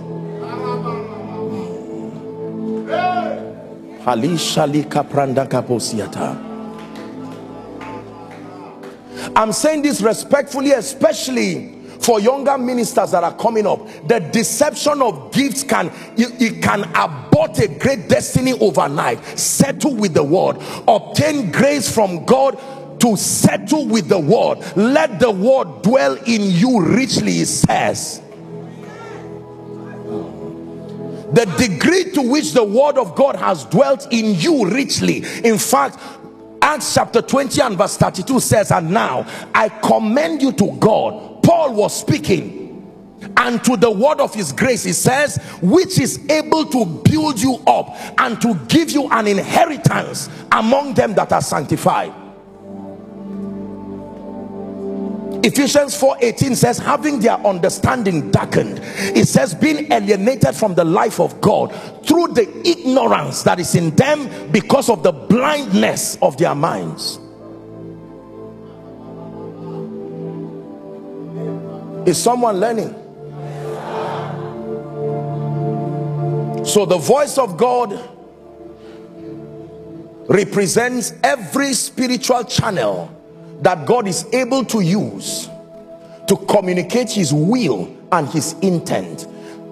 I'm saying this respectfully, especially for younger ministers that are coming up. The deception of gifts can it, it can abort a great destiny overnight. Settle with the word, obtain grace from God to settle with the word. Let the word dwell in you richly, it says. The degree to which the word of God has dwelt in you richly. In fact Acts chapter 20 and verse 32 says and now I commend you to God. Paul was speaking. And to the word of his grace he says which is able to build you up and to give you an inheritance among them that are sanctified Ephesians 4:18 says having their understanding darkened it says being alienated from the life of God through the ignorance that is in them because of the blindness of their minds. Is someone learning? So the voice of God represents every spiritual channel that God is able to use to communicate his will and his intent.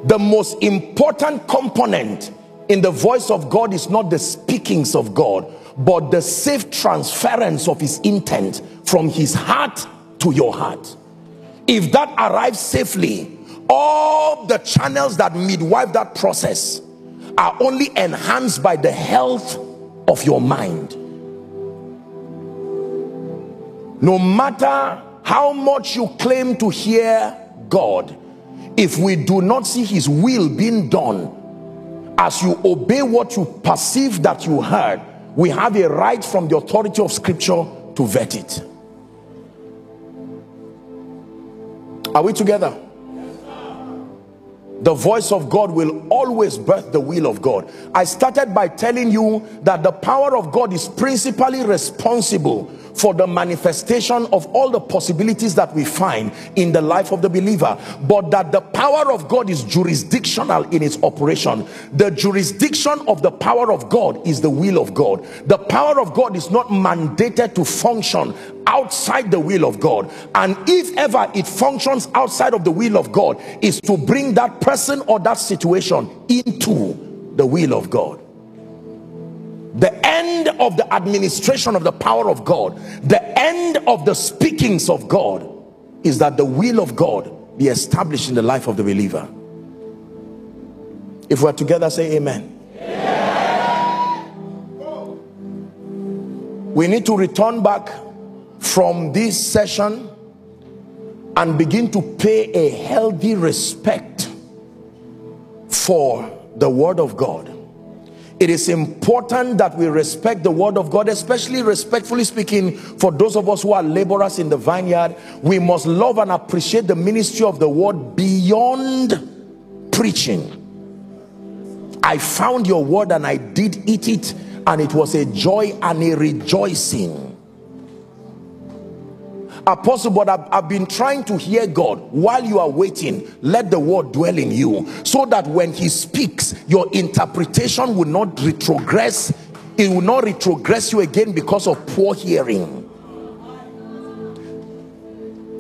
The most important component in the voice of God is not the speakings of God but the safe transference of his intent from his heart to your heart. If that arrives safely all the channels that midwife that process are only enhanced by the health of your mind no matter how much you claim to hear God if we do not see his will being done as you obey what you perceive that you heard we have a right from the authority of scripture to vet it are we together the voice of God will always birth the will of God. I started by telling you that the power of God is principally responsible for the manifestation of all the possibilities that we find in the life of the believer but that the power of God is jurisdictional in its operation. The jurisdiction of the power of God is the will of God. The power of God is not mandated to function outside the will of God. And if ever it functions outside of the will of God is to bring that person or that situation into the will of God the end of the administration of the power of God the end of the speakings of God is that the will of God be established in the life of the believer if we're together say amen. amen we need to return back from this session and begin to pay a healthy respect for the word of God it is important that we respect the word of God, especially respectfully speaking, for those of us who are laborers in the vineyard. We must love and appreciate the ministry of the word beyond preaching. I found your word and I did eat it, and it was a joy and a rejoicing apostle but I've, I've, been trying to hear god while you are waiting. Let the word dwell in you so that when he speaks your interpretation will not retrogress. It will not retrogress you again because of poor hearing.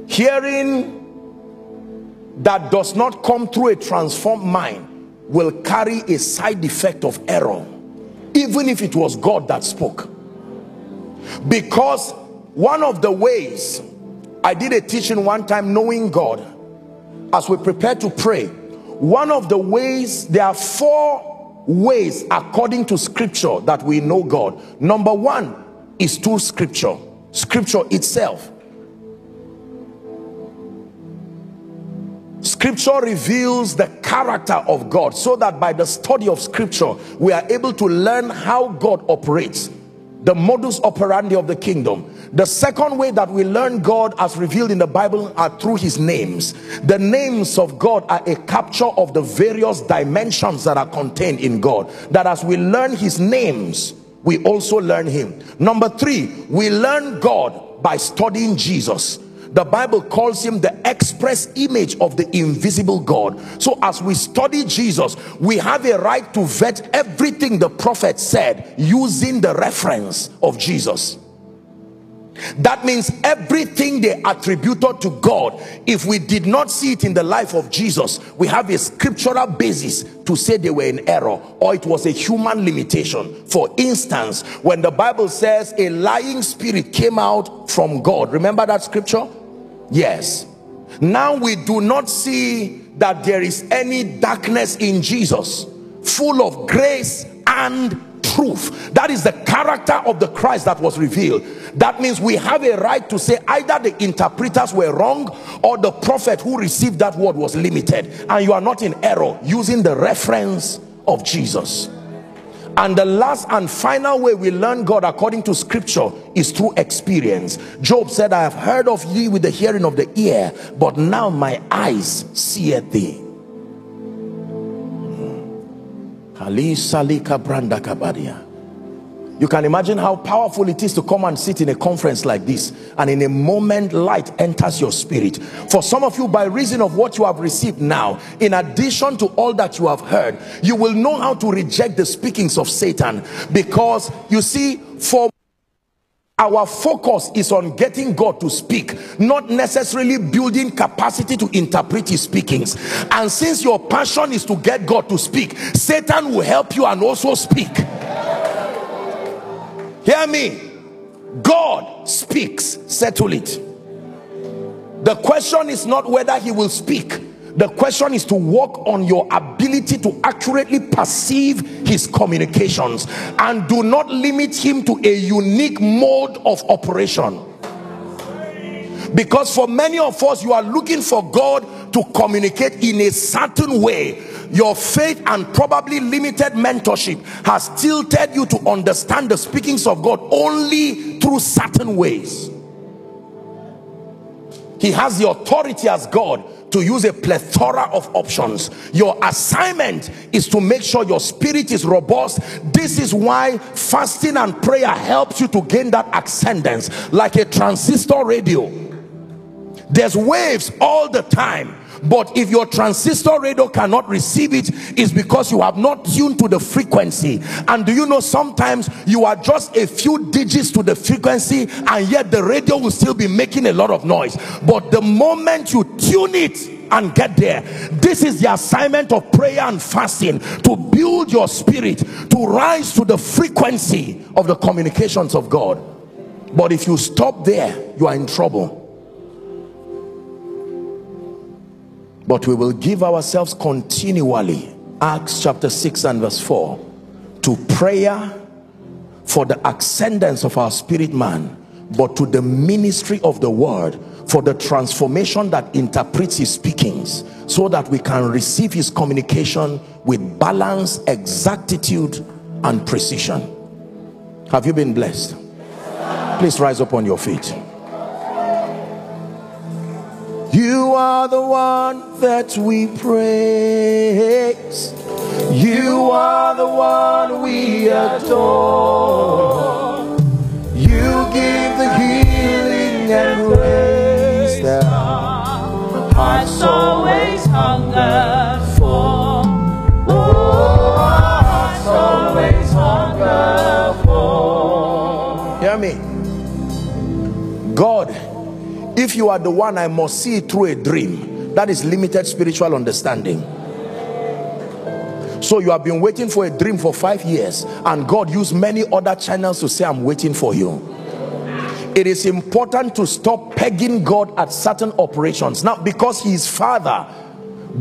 Hearing that does not come through a transformed mind will carry a side effect of error even if it was god that spoke. Because one of the ways I did a teaching one time knowing God. As we prepare to pray one of the ways there are four ways according to scripture that we know God. Number one is through scripture scripture itself. Scripture reveals the character of God so that by the study of scripture we are able to learn how God operates the modus operandi of the kingdom the second way that we learn God as revealed in the Bible are through his names the names of God are a capture of the various dimensions that are contained in God that as we learn his names we also learn him number three we learn God by studying Jesus the Bible calls him the express image of the invisible God. So as we study Jesus, we have a right to vet everything the prophet said using the reference of Jesus. That means everything they attributed to God, if we did not see it in the life of Jesus, we have a scriptural basis to say they were in error or it was a human limitation. For instance, when the Bible says a lying spirit came out from God, remember that scripture? Yes. Now we do not see that there is any darkness in Jesus, full of grace and truth. That is the character of the Christ that was revealed. That means we have a right to say either the interpreters were wrong or the prophet who received that word was limited. And you are not in error using the reference of Jesus. And the last and final way we learn God according to scripture is through experience. Job said, I have heard of thee with the hearing of the ear, but now my eyes see thee. You can imagine how powerful it is to come and sit in a conference like this and in a moment light enters your spirit. For some of you by reason of what you have received now, in addition to all that you have heard, you will know how to reject the speakings of Satan because you see for our focus is on getting God to speak not necessarily building capacity to interpret his speakings and since your passion is to get God to speak Satan will help you and also speak Hear me. God speaks. Settle it. The question is not whether he will speak. The question is to work on your ability to accurately perceive his communications and do not limit him to a unique mode of operation. Because for many of us, you are looking for God to communicate in a certain way your faith and probably limited mentorship has tilted you to understand the speakings of God only through certain ways he has the authority as God to use a plethora of options. Your assignment is to make sure your spirit is robust. This is why fasting and prayer helps you to gain that ascendance like a transistor radio. There's waves all the time but if your transistor radio cannot receive it, it is because you have not tuned to the frequency. And do you know sometimes you are just a few digits to the frequency and yet the radio will still be making a lot of noise. But the moment you tune it and get there this is the assignment of prayer and fasting to build your spirit to rise to the frequency of the communications of God. But if you stop there you are in trouble but we will give ourselves continually acts chapter 6 and verse 4 to prayer for the ascendance of our spirit man but to the ministry of the word for the transformation that interprets his speakings so that we can receive his communication with balance exactitude and precision. Have you been blessed? Please rise up on your feet. You are the one that we praise. You are the one we adore. You give the healing and grace that hearts always hunger for. Oh, hearts always hunger for. Hear me. God, if you are the one, I must see it through a dream. That is limited spiritual understanding. So you have been waiting for a dream for five years and God used many other channels to say, I'm waiting for you. It is important to stop pegging God at certain operations. Now, because he is father,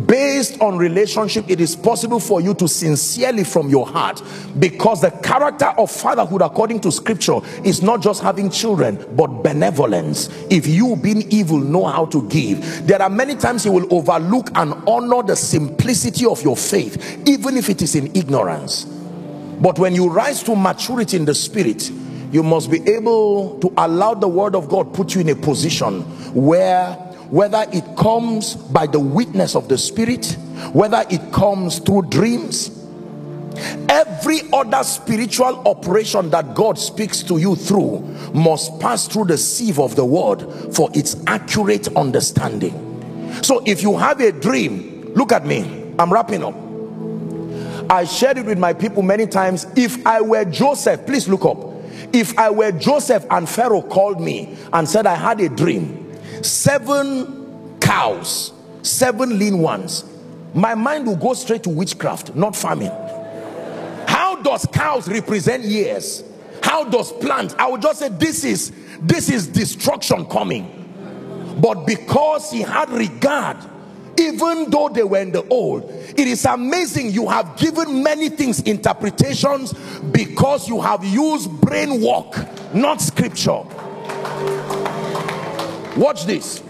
based on relationship it is possible for you to sincerely from your heart because the character of fatherhood according to scripture is not just having children but benevolence. If you being evil know how to give there are many times he will overlook and honor the simplicity of your faith even if it is in ignorance. But when you rise to maturity in the spirit you must be able to allow the word of God put you in a position where whether it comes by the witness of the spirit whether it comes through dreams every other spiritual operation that God speaks to you through must pass through the sieve of the word for its accurate understanding. So if you have a dream look at me. I'm wrapping up. I shared it with my people many times. If I were Joseph please look up. If I were Joseph and Pharaoh called me and said I had a dream seven cows seven lean ones. My mind will go straight to witchcraft not farming. How does cows represent years? How does plants? I would just say this is this is destruction coming. But because he had regard even though they were in the old it is amazing you have given many things interpretations because you have used brain work not scripture watch this.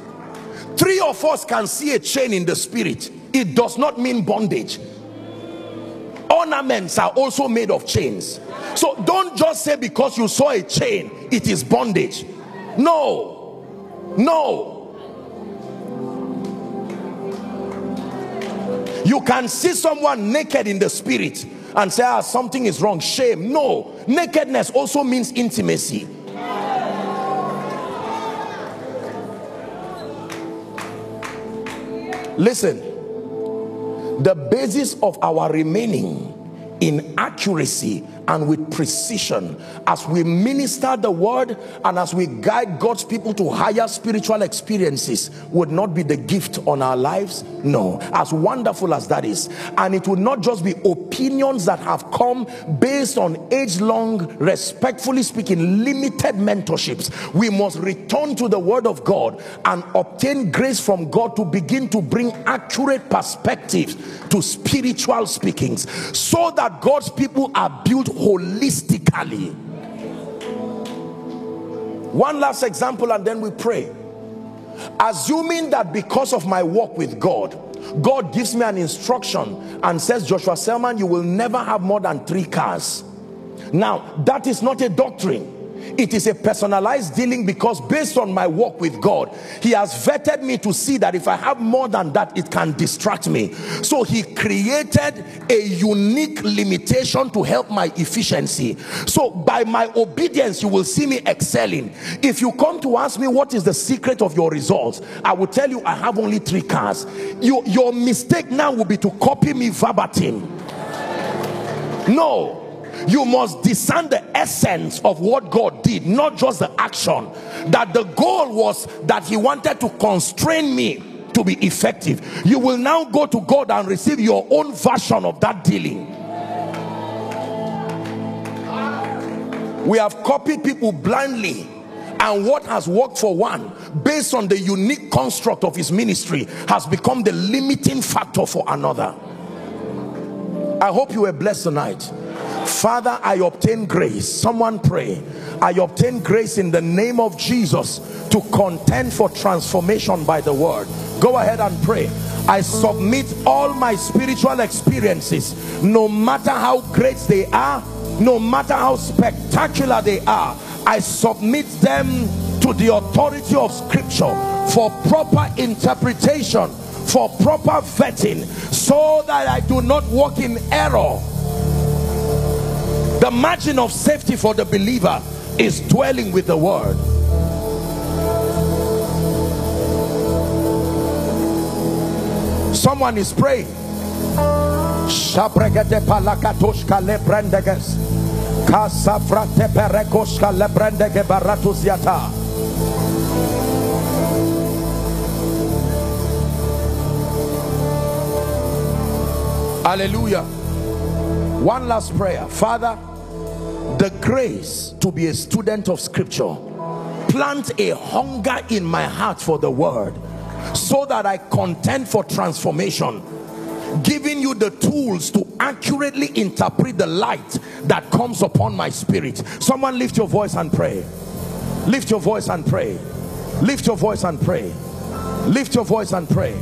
Three of us can see a chain in the spirit. It does not mean bondage. Ornaments are also made of chains. So don't just say because you saw a chain it is bondage. No. No. You can see someone naked in the spirit and say ah, something is wrong. Shame. No. Nakedness also means intimacy listen. The basis of our remaining in accuracy and with precision as we minister the word and as we guide God's people to higher spiritual experiences would not be the gift on our lives? No. As wonderful as that is. And it would not just be opinions that have come based on age-long respectfully speaking limited mentorships. We must return to the word of God and obtain grace from God to begin to bring accurate perspectives to spiritual speakings so that God's people are built holistically. One last example and then we pray. Assuming that because of my walk with God God gives me an instruction and says Joshua Selman you will never have more than three cars. Now that is not a doctrine it is a personalized dealing because based on my work with God he has vetted me to see that if I have more than that it can distract me. So he created a unique limitation to help my efficiency. So by my obedience you will see me excelling. If you come to ask me what is the secret of your results I will tell you I have only three cars. You, your mistake now will be to copy me verbatim. No you must discern the essence of what God did not just the action. That the goal was that he wanted to constrain me to be effective. You will now go to God and receive your own version of that dealing. We have copied people blindly and what has worked for one based on the unique construct of his ministry has become the limiting factor for another. I hope you were blessed tonight Father, I obtain grace. Someone pray. I obtain grace in the name of Jesus to contend for transformation by the word. Go ahead and pray. I submit all my spiritual experiences, no matter how great they are, no matter how spectacular they are i submit them to the authority of scripture for proper interpretation for proper vetting so that i do not walk in error the margin of safety for the believer is dwelling with the word someone is praying. Hallelujah. One last prayer. Father, the grace to be a student of scripture. Plant a hunger in my heart for the word so that I contend for transformation giving you the tools to accurately interpret the light that comes upon my spirit. Someone lift your voice and pray. Lift your voice and pray. Lift your voice and pray. Lift your voice and pray